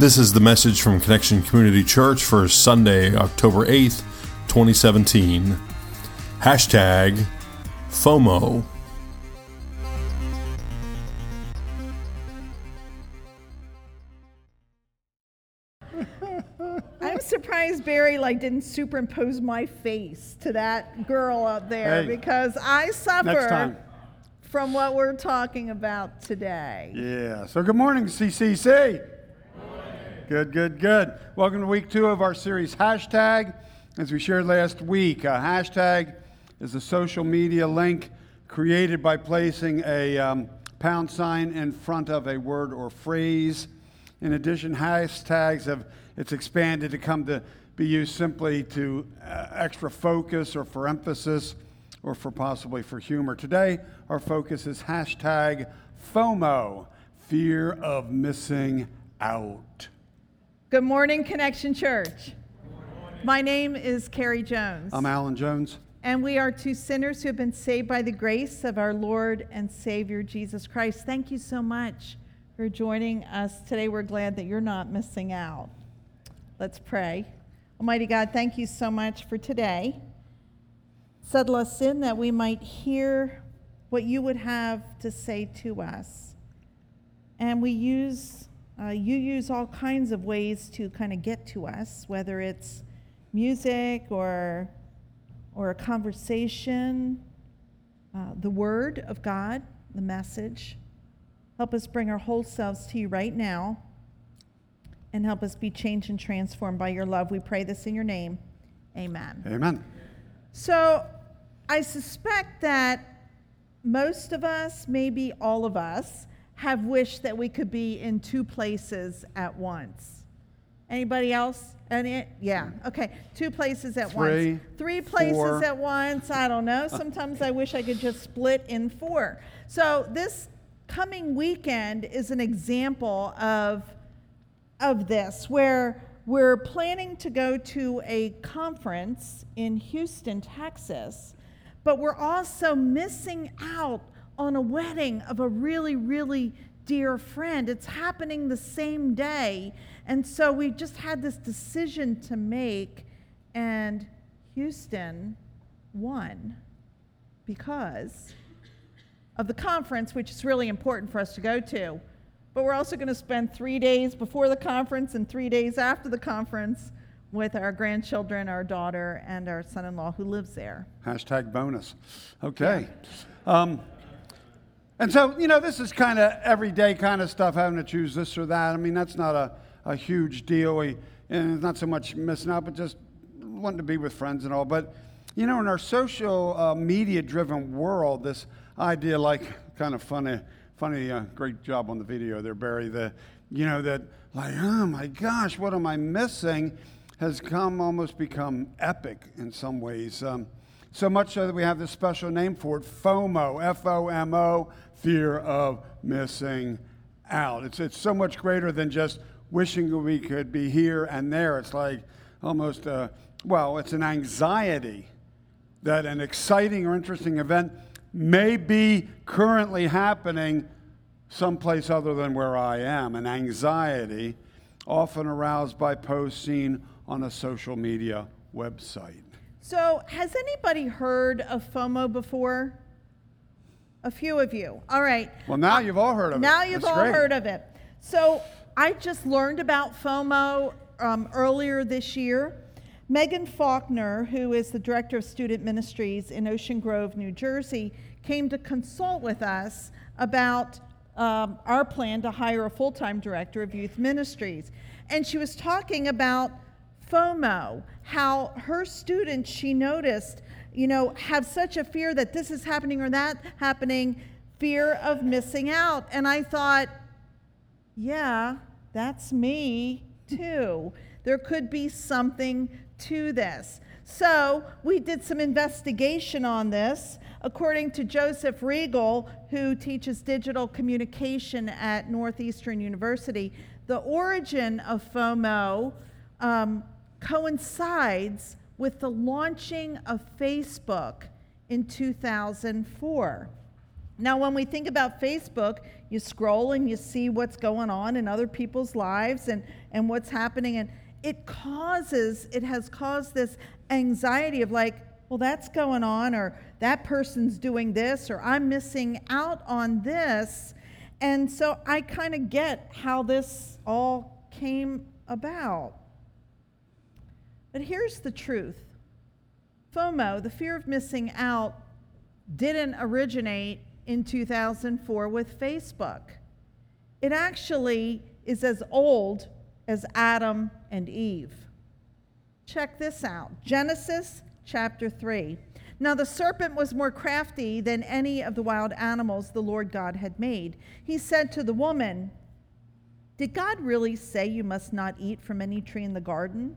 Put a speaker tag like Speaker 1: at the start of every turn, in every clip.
Speaker 1: This is the message from Connection Community Church for Sunday, October 8th, 2017. Hashtag FOMO.
Speaker 2: I'm surprised Barry like didn't superimpose my face to that girl up there
Speaker 3: Hey.
Speaker 2: because I suffer from what we're talking about today.
Speaker 3: Yeah. So good morning, CCC. Good, good, good. Welcome to week two of our series, Hashtag. As we shared last week, a hashtag is a social media link created by placing a um, pound sign in front of a word or phrase. In addition, hashtags have it's expanded to come to be used simply to uh, extra focus or for emphasis or for possibly for humor. Today, our focus is hashtag FOMO, fear of missing out.
Speaker 2: Good morning, Connection Church. My name is Carrie Jones,
Speaker 3: I'm Alan Jones.
Speaker 2: and we are two sinners who have been saved by the grace of our Lord and Savior Jesus Christ. Thank you so much for joining us today. We're glad that you're not missing out. Let's pray. Almighty God, thank you so much for today. Settle us in that we might hear what you would have to say to us. And we use, uh, you use all kinds of ways to kind of get to us, whether it's music or, or a conversation, uh, the word of God, the message. Help us bring our whole selves to you right now and help us be changed and transformed by your love. We pray this in your name. Amen.
Speaker 3: Amen.
Speaker 2: So I suspect that most of us, maybe all of us, have wished that we could be in two places at once. Anybody else? Any? Yeah. Okay. Two places at
Speaker 3: Three,
Speaker 2: once. Three places
Speaker 3: four.
Speaker 2: at once. I don't know. Sometimes I wish I could just split in four. So this coming weekend is an example of of this where we're planning to go to a conference in Houston, Texas, but we're also missing out on a wedding of a really, really dear friend. It's happening the same day. And so we just had this decision to make, and Houston won because of the conference, which is really important for us to go to. But we're also going to spend three days before the conference and three days after the conference with our grandchildren, our daughter, and our son in law who lives there.
Speaker 3: Hashtag bonus. Okay. Um, and so, you know, this is kind of everyday kind of stuff, having to choose this or that. I mean, that's not a, a huge deal. We, and it's not so much missing out, but just wanting to be with friends and all. But, you know, in our social uh, media driven world, this idea, like, kind of funny, funny, uh, great job on the video there, Barry, the, you know, that, like, oh my gosh, what am I missing? has come almost become epic in some ways. Um, so much so that we have this special name for it FOMO, F O M O, fear of missing out. It's, it's so much greater than just wishing we could be here and there. It's like almost, uh, well, it's an anxiety that an exciting or interesting event may be currently happening someplace other than where I am. An anxiety often aroused by posts seen on a social media website.
Speaker 2: So, has anybody heard of FOMO before? A few of you. All right.
Speaker 3: Well, now you've all heard of it.
Speaker 2: Now you've
Speaker 3: That's
Speaker 2: all
Speaker 3: great.
Speaker 2: heard of it. So I just learned about FOMO um, earlier this year. Megan Faulkner, who is the director of student ministries in Ocean Grove, New Jersey, came to consult with us about um, our plan to hire a full time director of youth ministries. And she was talking about FOMO, how her students, she noticed, you know, have such a fear that this is happening or that happening, fear of missing out. And I thought, yeah, that's me too. There could be something to this. So we did some investigation on this. According to Joseph Reagle, who teaches digital communication at Northeastern University, the origin of FOMO um, coincides with the launching of Facebook in 2004. Now, when we think about Facebook, you scroll and you see what's going on in other people's lives and, and what's happening. And it causes, it has caused this anxiety of like, well, that's going on, or that person's doing this, or I'm missing out on this. And so I kind of get how this all came about. But here's the truth FOMO, the fear of missing out, didn't originate in 2004 with Facebook. It actually is as old as Adam and Eve. Check this out Genesis chapter 3. Now the serpent was more crafty than any of the wild animals the Lord God had made. He said to the woman, Did God really say you must not eat from any tree in the garden?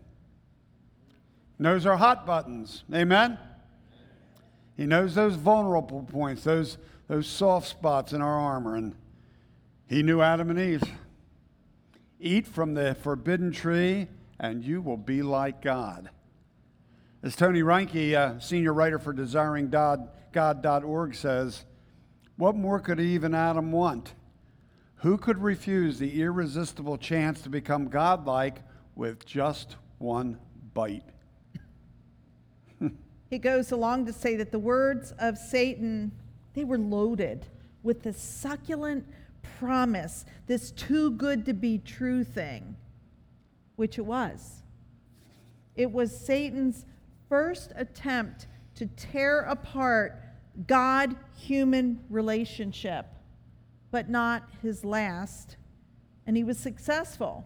Speaker 3: Knows our hot buttons. Amen? He knows those vulnerable points, those, those soft spots in our armor. And he knew Adam and Eve. Eat from the forbidden tree, and you will be like God. As Tony Reinke, senior writer for DesiringGod.org, says, What more could Eve and Adam want? Who could refuse the irresistible chance to become godlike with just one bite?
Speaker 2: He goes along to say that the words of Satan, they were loaded with the succulent promise, this too good to be true thing, which it was. It was Satan's first attempt to tear apart God human relationship, but not his last. And he was successful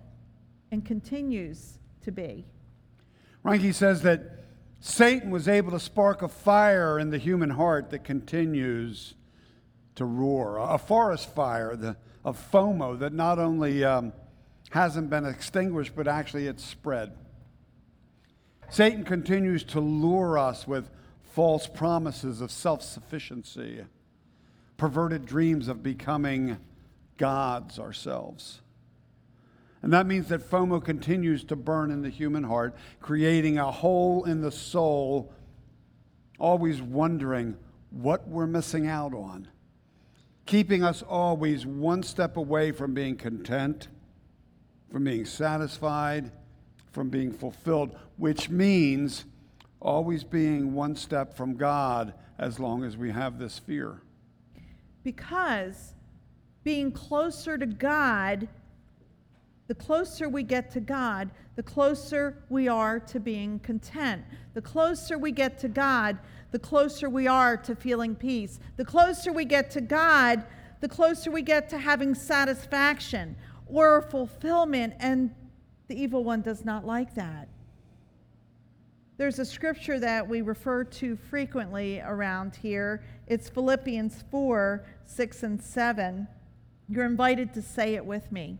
Speaker 2: and continues to be.
Speaker 3: Reinke says that Satan was able to spark a fire in the human heart that continues to roar, a forest fire the, of FOMO that not only um, hasn't been extinguished, but actually it's spread. Satan continues to lure us with false promises of self sufficiency, perverted dreams of becoming gods ourselves. And that means that FOMO continues to burn in the human heart, creating a hole in the soul, always wondering what we're missing out on, keeping us always one step away from being content, from being satisfied from being fulfilled, which means always being one step from God as long as we have this fear.
Speaker 2: Because being closer to God, the closer we get to God, the closer we are to being content. The closer we get to God, the closer we are to feeling peace. The closer we get to God, the closer we get to having satisfaction or fulfillment and the evil one does not like that. There's a scripture that we refer to frequently around here. It's Philippians 4 6 and 7. You're invited to say it with me.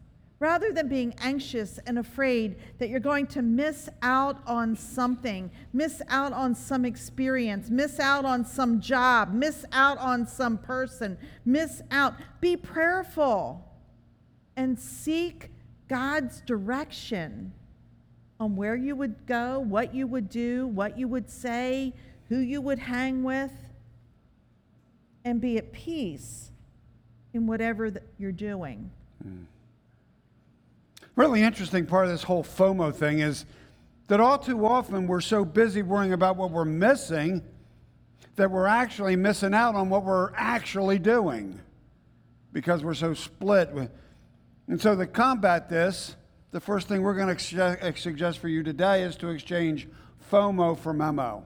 Speaker 2: rather than being anxious and afraid that you're going to miss out on something, miss out on some experience, miss out on some job, miss out on some person, miss out, be prayerful and seek God's direction on where you would go, what you would do, what you would say, who you would hang with, and be at peace in whatever you're doing. Mm.
Speaker 3: Really interesting part of this whole FOMO thing is that all too often we're so busy worrying about what we're missing that we're actually missing out on what we're actually doing because we're so split. And so, to combat this, the first thing we're going to suggest for you today is to exchange FOMO for memo.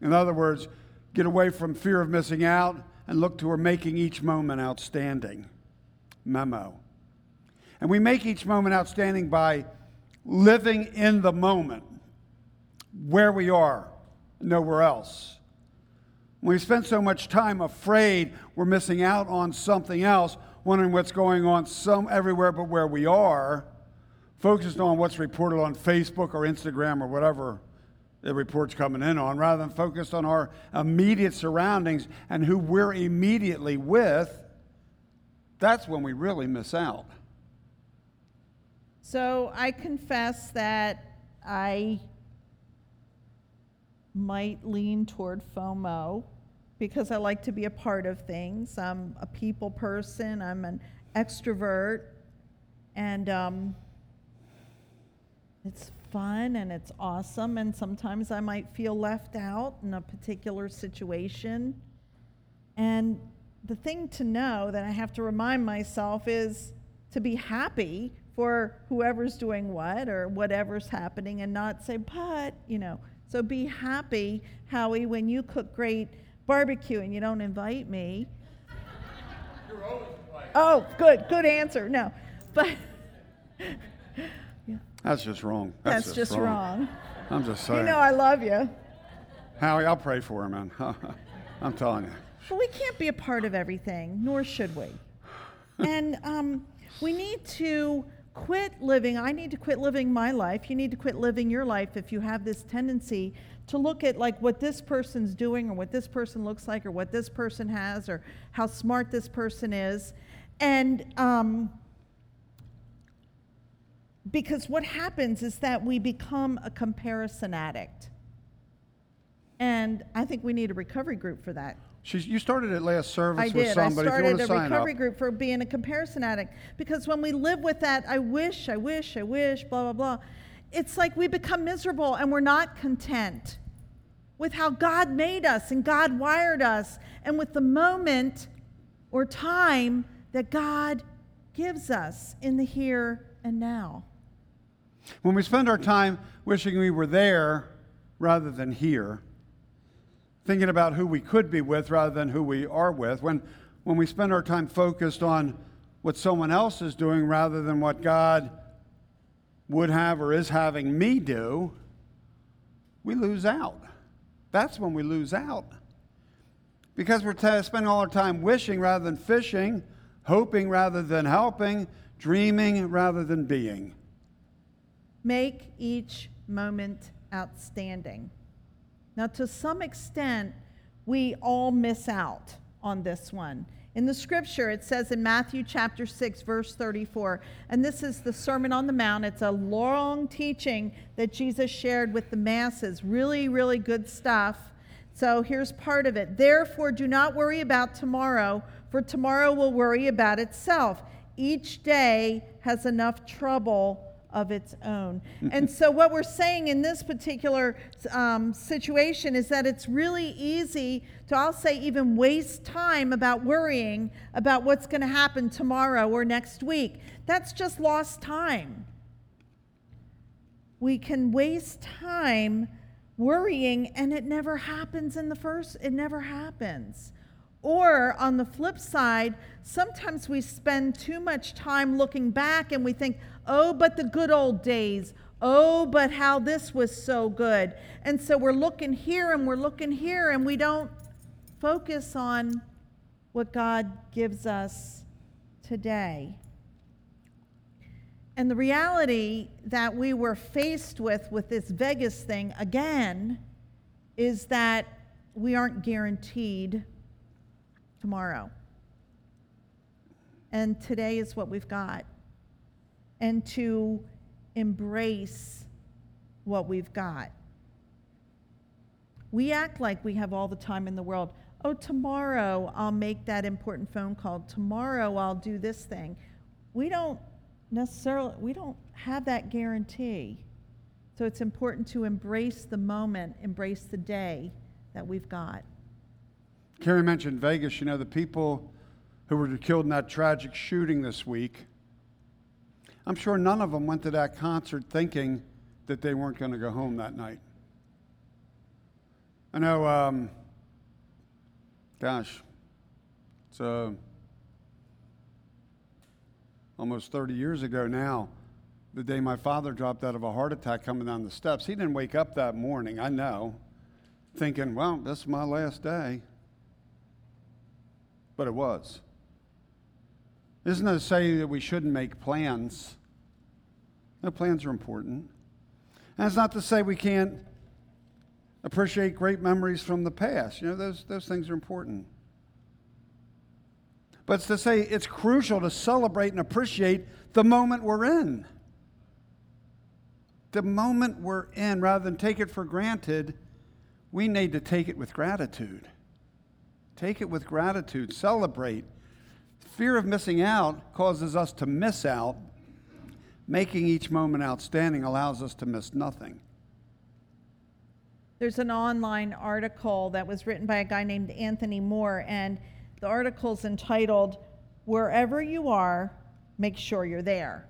Speaker 3: In other words, get away from fear of missing out and look toward making each moment outstanding. Memo. And we make each moment outstanding by living in the moment, where we are, nowhere else. We spend so much time afraid we're missing out on something else, wondering what's going on some everywhere but where we are, focused on what's reported on Facebook or Instagram or whatever the report's coming in on, rather than focused on our immediate surroundings and who we're immediately with, that's when we really miss out.
Speaker 2: So I confess that I might lean toward FOMO because I like to be a part of things. I'm a people person, I'm an extrovert, and um, it's fun and it's awesome. And sometimes I might feel left out in a particular situation. And the thing to know that I have to remind myself is to be happy for whoever's doing what or whatever's happening and not say, but, you know. So be happy, Howie, when you cook great barbecue and you don't invite me.
Speaker 1: You're always invited.
Speaker 2: Oh, good, good answer. No, but.
Speaker 3: yeah. That's just wrong.
Speaker 2: That's, That's just, just wrong.
Speaker 3: wrong. I'm just saying.
Speaker 2: You know I love you.
Speaker 3: Howie, I'll pray for him, man. I'm telling you.
Speaker 2: But we can't be a part of everything, nor should we. and um, we need to quit living. I need to quit living my life. You need to quit living your life if you have this tendency to look at like what this person's doing or what this person looks like or what this person has or how smart this person is. And um, because what happens is that we become a comparison addict. And I think we need a recovery group for that.
Speaker 3: She's, you started at last service
Speaker 2: I
Speaker 3: with
Speaker 2: did.
Speaker 3: somebody.
Speaker 2: I started
Speaker 3: a
Speaker 2: recovery
Speaker 3: up.
Speaker 2: group for being a comparison addict because when we live with that, I wish, I wish, I wish, blah blah blah, it's like we become miserable and we're not content with how God made us and God wired us and with the moment or time that God gives us in the here and now.
Speaker 3: When we spend our time wishing we were there rather than here thinking about who we could be with rather than who we are with, when, when we spend our time focused on what someone else is doing rather than what God would have or is having me do, we lose out. That's when we lose out. Because we're t- spending all our time wishing rather than fishing, hoping rather than helping, dreaming rather than being.
Speaker 2: Make each moment outstanding. Now, to some extent, we all miss out on this one. In the scripture, it says in Matthew chapter 6, verse 34, and this is the Sermon on the Mount. It's a long teaching that Jesus shared with the masses. Really, really good stuff. So here's part of it. Therefore, do not worry about tomorrow, for tomorrow will worry about itself. Each day has enough trouble of its own. and so, what we're saying in this particular um, situation is that it's really easy to, I'll say, even waste time about worrying about what's going to happen tomorrow or next week. That's just lost time. We can waste time worrying, and it never happens in the first, it never happens. Or on the flip side, sometimes we spend too much time looking back and we think, oh, but the good old days. Oh, but how this was so good. And so we're looking here and we're looking here and we don't focus on what God gives us today. And the reality that we were faced with with this Vegas thing again is that we aren't guaranteed tomorrow. And today is what we've got. And to embrace what we've got. We act like we have all the time in the world. Oh, tomorrow I'll make that important phone call. Tomorrow I'll do this thing. We don't necessarily we don't have that guarantee. So it's important to embrace the moment, embrace the day that we've got.
Speaker 3: Carrie mentioned Vegas. You know, the people who were killed in that tragic shooting this week, I'm sure none of them went to that concert thinking that they weren't going to go home that night. I know, um, gosh, it's uh, almost 30 years ago now, the day my father dropped out of a heart attack coming down the steps. He didn't wake up that morning, I know, thinking, well, this is my last day. But it was. Isn't to say that we shouldn't make plans? No, plans are important. And it's not to say we can't appreciate great memories from the past. You know, those, those things are important. But it's to say it's crucial to celebrate and appreciate the moment we're in. The moment we're in, rather than take it for granted, we need to take it with gratitude. Take it with gratitude. Celebrate. Fear of missing out causes us to miss out. Making each moment outstanding allows us to miss nothing.
Speaker 2: There's an online article that was written by a guy named Anthony Moore, and the article's entitled, Wherever You Are, Make Sure You're There.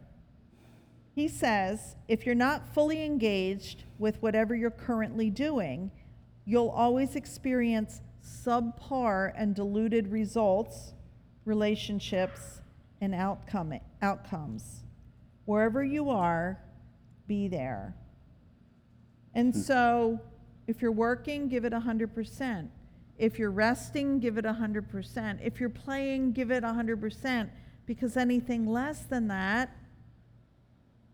Speaker 2: He says, if you're not fully engaged with whatever you're currently doing, you'll always experience subpar and diluted results, relationships, and outcome, outcomes. Wherever you are, be there. And so, if you're working, give it 100%. If you're resting, give it 100%. If you're playing, give it 100%, because anything less than that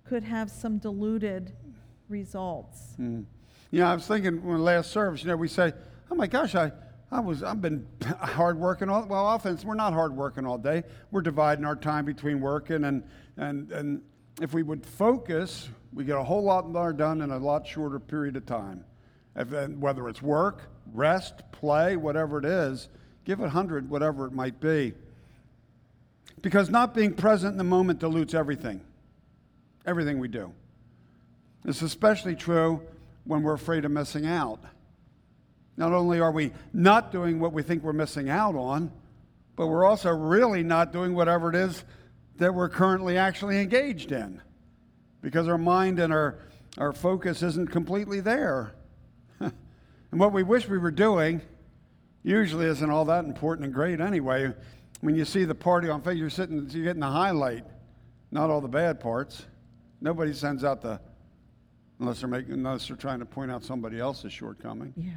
Speaker 2: could have some diluted results.
Speaker 3: Mm. Yeah, I was thinking when last service, you know, we say, oh my gosh, I, I was, I've been hard working all, well, often we're not hard working all day. We're dividing our time between working and, and, and if we would focus, we get a whole lot more done in a lot shorter period of time. If, whether it's work, rest, play, whatever it is, give it 100, whatever it might be. Because not being present in the moment dilutes everything, everything we do. It's especially true when we're afraid of missing out. Not only are we not doing what we think we're missing out on, but we're also really not doing whatever it is that we're currently actually engaged in because our mind and our, our focus isn't completely there. and what we wish we were doing usually isn't all that important and great anyway. When you see the party on Facebook, you're sitting, you're getting the highlight, not all the bad parts. Nobody sends out the, unless they're making, unless they're trying to point out somebody else's shortcoming.
Speaker 2: Yeah.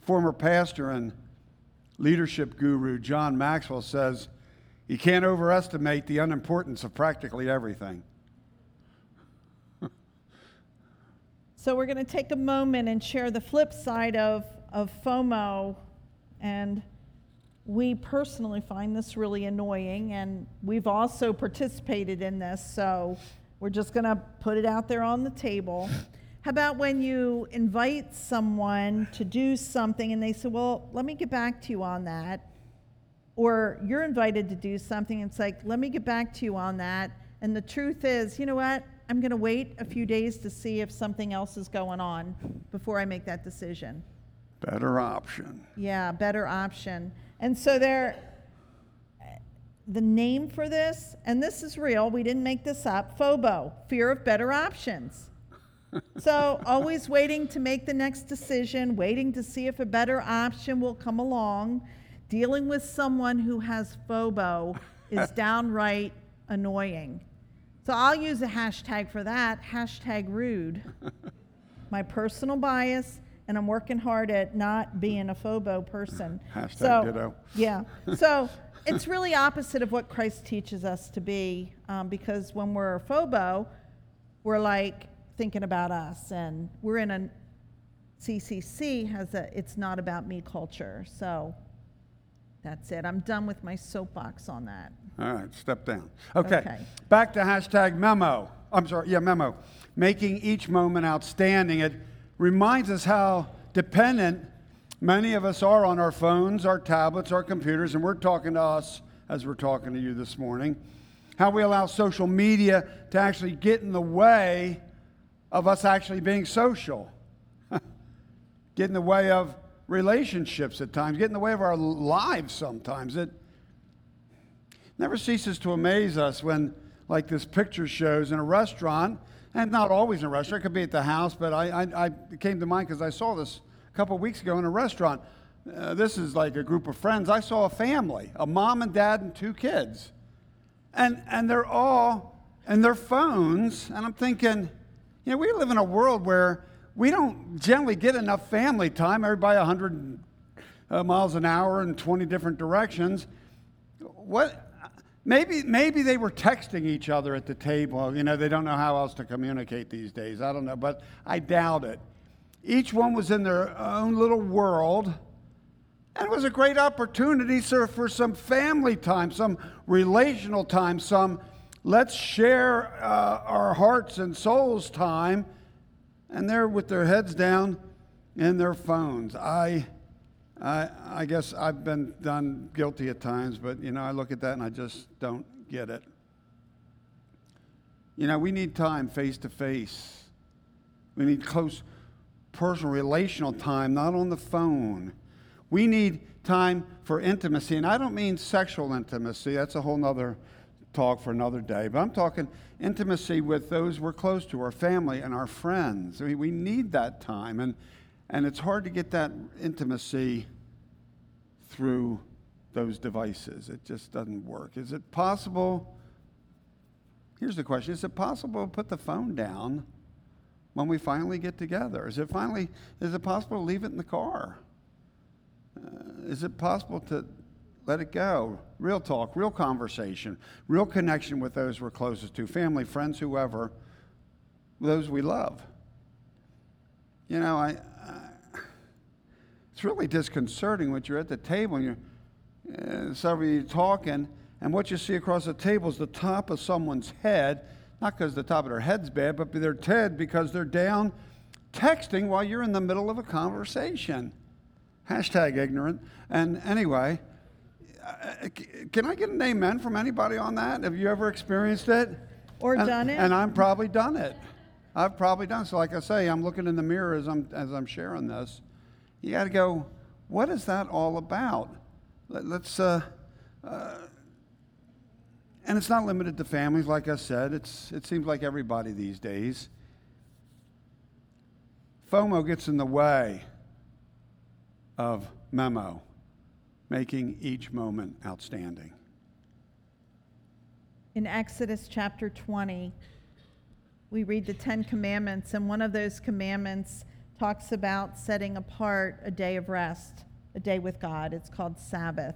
Speaker 3: Former pastor and leadership guru John Maxwell says, You can't overestimate the unimportance of practically everything.
Speaker 2: so, we're going to take a moment and share the flip side of, of FOMO. And we personally find this really annoying, and we've also participated in this. So, we're just going to put it out there on the table. How about when you invite someone to do something and they say, Well, let me get back to you on that? Or you're invited to do something and it's like, Let me get back to you on that. And the truth is, you know what? I'm going to wait a few days to see if something else is going on before I make that decision.
Speaker 3: Better option.
Speaker 2: Yeah, better option. And so there, eh, the name for this, and this is real, we didn't make this up FOBO, fear of better options so, always waiting to make the next decision, waiting to see if a better option will come along. Dealing with someone who has FOBO is downright annoying. So, I'll use a hashtag for that hashtag rude. My personal bias, and I'm working hard at not being a FOBO person.
Speaker 3: Hashtag
Speaker 2: so,
Speaker 3: ditto.
Speaker 2: Yeah. So, it's really opposite of what Christ teaches us to be um, because when we're a FOBO, we're like, thinking about us. And we're in a CCC has a it's not about me culture. So that's it. I'm done with my soapbox on that.
Speaker 3: All right, step down. Okay.
Speaker 2: Okay.
Speaker 3: Back to hashtag memo. I'm sorry, yeah, memo. Making each moment outstanding. It reminds us how dependent many of us are on our phones, our tablets, our computers, and we're talking to us as we're talking to you this morning. How we allow social media to actually get in the way of us actually being social, get in the way of relationships at times, get in the way of our lives sometimes. It never ceases to amaze us when, like this picture shows, in a restaurant, and not always in a restaurant, it could be at the house, but I, I, I came to mind because I saw this a couple weeks ago in a restaurant. Uh, this is like a group of friends. I saw a family, a mom and dad and two kids. And, and they're all in their phones. And I'm thinking, you know, we live in a world where we don't generally get enough family time, everybody 100 uh, miles an hour in 20 different directions. What? Maybe, maybe they were texting each other at the table. You know, they don't know how else to communicate these days. I don't know, but I doubt it. Each one was in their own little world. And it was a great opportunity sir, for some family time, some relational time, some let's share uh, our hearts and souls time. And they're with their heads down in their phones. I, I, I guess I've been done guilty at times, but you know, I look at that and I just don't get it. You know, we need time face to face. We need close personal relational time, not on the phone. We need time for intimacy, and I don't mean sexual intimacy. That's a whole nother talk for another day. But I'm talking intimacy with those we're close to, our family and our friends. I mean, we need that time, and and it's hard to get that intimacy through those devices. It just doesn't work. Is it possible? Here's the question: Is it possible to put the phone down when we finally get together? Is it finally? Is it possible to leave it in the car? Uh, is it possible to let it go? Real talk, real conversation, real connection with those we're closest to family, friends, whoever, those we love. You know, I, I it's really disconcerting when you're at the table and you're uh, several of you talking, and what you see across the table is the top of someone's head, not because the top of their head's bad, but their head because they're down texting while you're in the middle of a conversation. Hashtag ignorant. And anyway, can I get an amen from anybody on that? Have you ever experienced it?
Speaker 2: Or
Speaker 3: and,
Speaker 2: done it?
Speaker 3: And I've probably done it. I've probably done it. So, like I say, I'm looking in the mirror as I'm, as I'm sharing this. You got to go, what is that all about? Let, us uh, uh, and it's not limited to families, like I said. It's, it seems like everybody these days. FOMO gets in the way of memo, making each moment outstanding.
Speaker 2: In Exodus chapter 20, we read the Ten Commandments, and one of those commandments talks about setting apart a day of rest, a day with God. It's called Sabbath.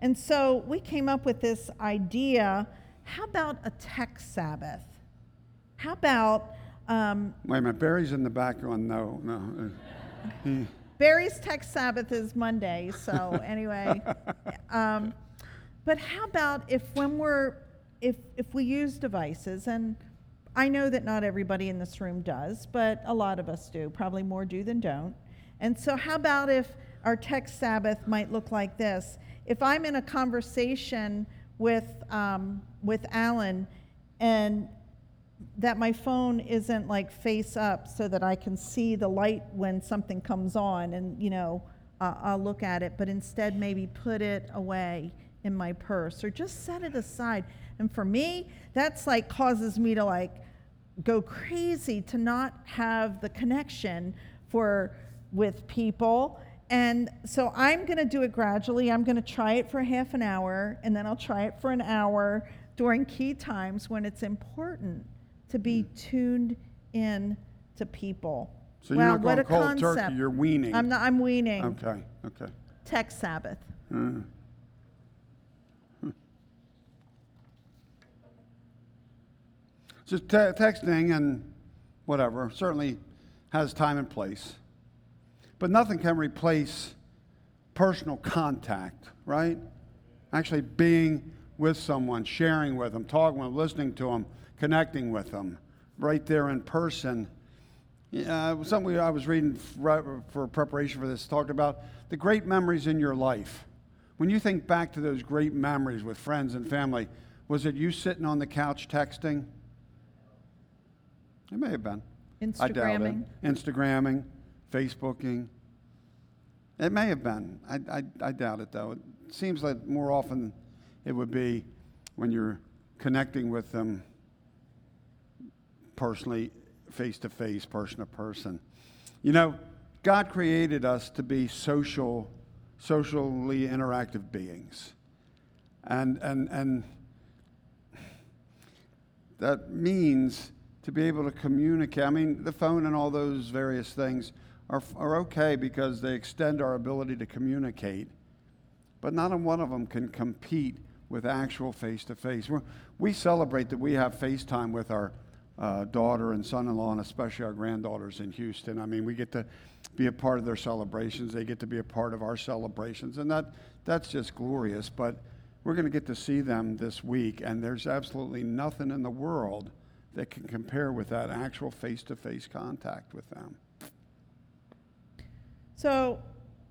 Speaker 2: And so we came up with this idea how about a tech Sabbath? How about. Um,
Speaker 3: Wait a minute, Barry's in the background. No, no.
Speaker 2: Barry's Tech Sabbath is Monday, so anyway. Um, but how about if when we're if if we use devices and I know that not everybody in this room does, but a lot of us do, probably more do than don't. And so how about if our tech Sabbath might look like this? If I'm in a conversation with um, with Alan and that my phone isn't like face up so that I can see the light when something comes on and, you know, uh, I'll look at it, but instead maybe put it away in my purse or just set it aside. And for me, that's like causes me to like go crazy to not have the connection for with people. And so I'm going to do it gradually. I'm going to try it for half an hour and then I'll try it for an hour during key times when it's important to be tuned in to people.
Speaker 3: So you're not going cold concept. turkey, you're weaning.
Speaker 2: I'm not, I'm weaning.
Speaker 3: Okay, okay.
Speaker 2: Tech Sabbath.
Speaker 3: Hmm. Just te- texting and whatever certainly has time and place. But nothing can replace personal contact, right? Actually being with someone, sharing with them, talking with them, listening to them, connecting with them, right there in person. Uh, something I was reading for preparation for this talked about the great memories in your life. When you think back to those great memories with friends and family, was it you sitting on the couch texting? It may have been.
Speaker 2: Instagramming. I doubt it.
Speaker 3: Instagramming, Facebooking. It may have been. I, I, I doubt it, though. It seems like more often it would be when you're connecting with them personally, face to face, person to person. You know, God created us to be social, socially interactive beings. And, and, and that means to be able to communicate. I mean, the phone and all those various things are, are okay because they extend our ability to communicate, but not one of them can compete with actual face to face. We celebrate that we have FaceTime with our uh, daughter and son in law, and especially our granddaughters in Houston. I mean, we get to be a part of their celebrations, they get to be a part of our celebrations, and that, that's just glorious. But we're going to get to see them this week, and there's absolutely nothing in the world that can compare with that actual face to face contact with them.
Speaker 2: So,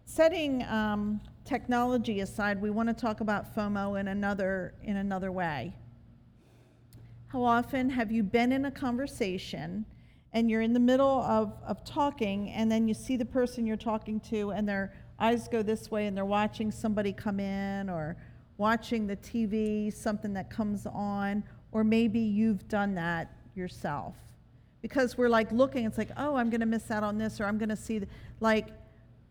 Speaker 2: setting um, technology aside, we want to talk about FOMO in another, in another way. How often have you been in a conversation and you're in the middle of, of talking, and then you see the person you're talking to, and their eyes go this way, and they're watching somebody come in, or watching the TV, something that comes on, or maybe you've done that yourself. Because we're like looking, it's like, oh, I'm going to miss out on this, or I'm going to see, like,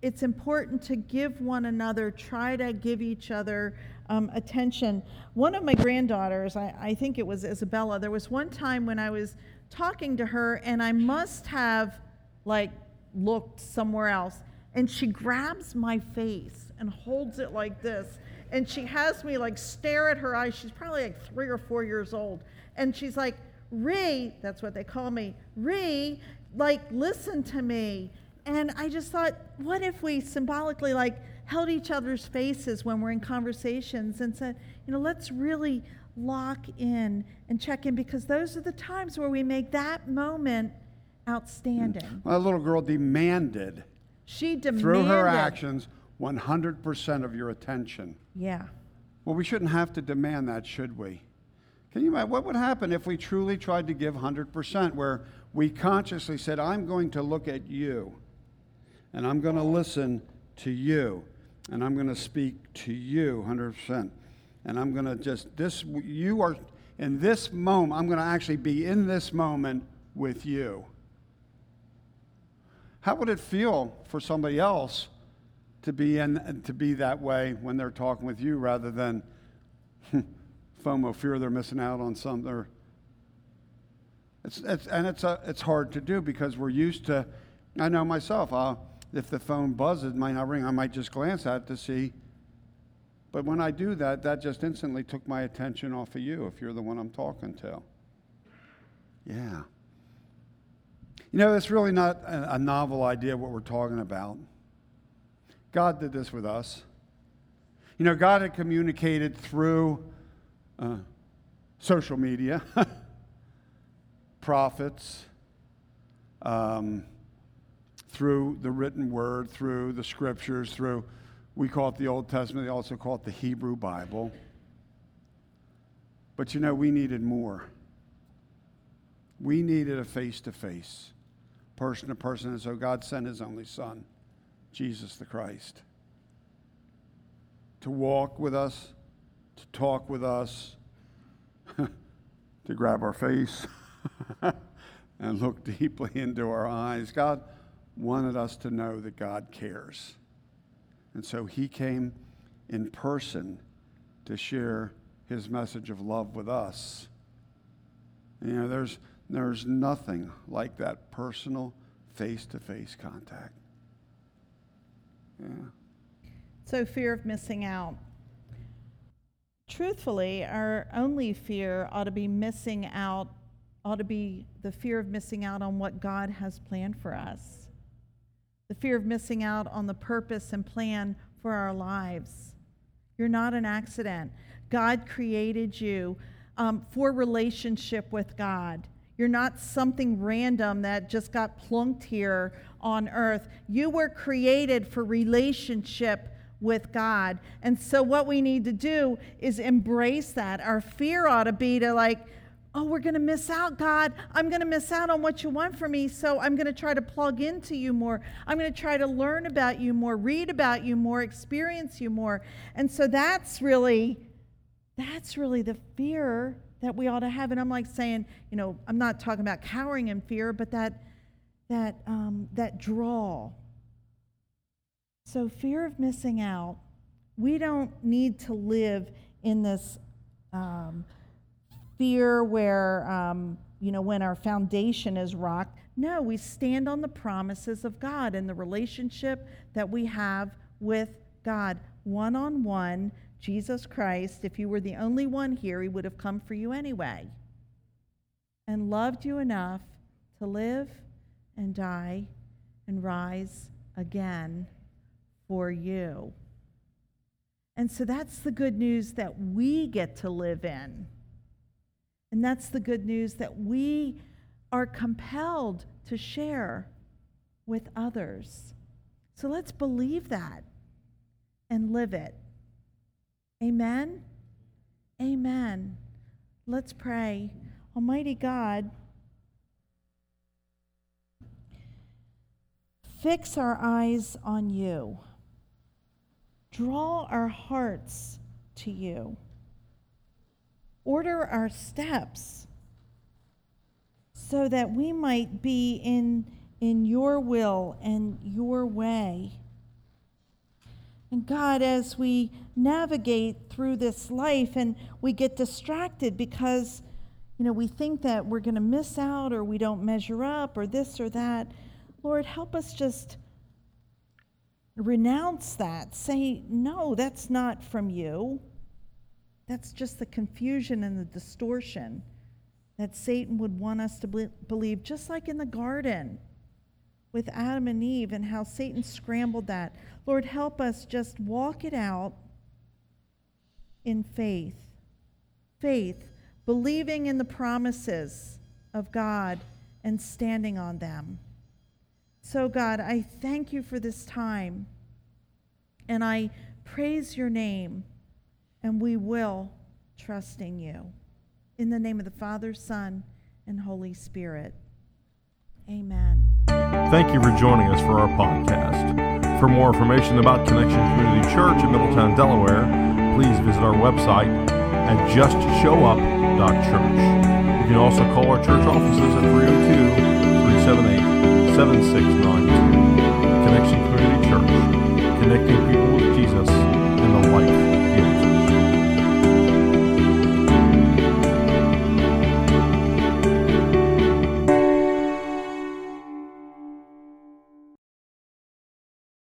Speaker 2: it's important to give one another, try to give each other um, attention. One of my granddaughters, I, I think it was Isabella, there was one time when I was talking to her and I must have like looked somewhere else. And she grabs my face and holds it like this and she has me like stare at her eyes. She's probably like three or four years old. And she's like, Ree, that's what they call me, Ree, like, listen to me. And I just thought, what if we symbolically like held each other's faces when we're in conversations and said, you know, let's really lock in and check in because those are the times where we make that moment outstanding. Mm.
Speaker 3: My little girl demanded.
Speaker 2: She demanded.
Speaker 3: Through her actions, 100% of your attention.
Speaker 2: Yeah.
Speaker 3: Well, we shouldn't have to demand that, should we? Can you imagine what would happen if we truly tried to give 100%, where we consciously said, I'm going to look at you, and I'm going to listen to you, and I'm going to speak to you 100%, and I'm going to just, this, you are, in this moment, I'm going to actually be in this moment with you. How would it feel for somebody else to be in, to be that way when they're talking with you rather than FOMO, fear they're missing out on something. It's, it's, and it's, a, it's hard to do because we're used to, I know myself, uh, if the phone buzzes, it might not ring, I might just glance at it to see. But when I do that, that just instantly took my attention off of you if you're the one I'm talking to. Yeah. You know, it's really not a, novel idea what we're talking about. God did this with us. You know, God had communicated through uh, social media, prophets, um, through the written word, through the scriptures, through, we call it the Old Testament, they also call it the Hebrew Bible. But you know, we needed more. We needed a face to face, person to person, and so God sent his only son Jesus the Christ. To walk with us, to talk with us, to grab our face and look deeply into our eyes. God wanted us to know that God cares. And so he came in person to share his message of love with us. You know, there's, there's nothing like that personal face to face contact.
Speaker 2: Yeah. So, fear of missing out. Truthfully, our only fear ought to be missing out, ought to be the fear of missing out on what God has planned for us, the fear of missing out on the purpose and plan for our lives. You're not an accident. God created you um, for relationship with God. You're not something random that just got plunked here on earth. You were created for relationship with God. And so, what we need to do is embrace that. Our fear ought to be to, like, oh, we're going to miss out, God. I'm going to miss out on what you want for me. So, I'm going to try to plug into you more. I'm going to try to learn about you more, read about you more, experience you more. And so, that's really. That's really the fear that we ought to have. And I'm like saying, you know, I'm not talking about cowering in fear, but that that um, that draw. So fear of missing out. We don't need to live in this um, fear where um, you know when our foundation is rocked. No, we stand on the promises of God and the relationship that we have with God, one on one Jesus Christ, if you were the only one here, he would have come for you anyway and loved you enough to live and die and rise again for you. And so that's the good news that we get to live in. And that's the good news that we are compelled to share with others. So let's believe that and live it. Amen? Amen. Let's pray. Almighty God, fix our eyes on you. Draw our hearts to you. Order our steps so that we might be in, in your will and your way. And God, as we navigate through this life and we get distracted because, you know, we think that we're going to miss out or we don't measure up or this or that, Lord, help us just renounce that. Say, no, that's not from you. That's just the confusion and the distortion that Satan would want us to believe, just like in the garden with Adam and Eve and how Satan scrambled that. Lord, help us just walk it out in faith. Faith, believing in the promises of God and standing on them. So, God, I thank you for this time and I praise your name, and we will trust in you. In the name of the Father, Son, and Holy Spirit. Amen.
Speaker 1: Thank you for joining us for our podcast. For more information about Connection Community Church in Middletown, Delaware, please visit our website at justshowup.church. You can also call our church offices at 302 378 7692. Connection Community Church, connecting people with Jesus and the life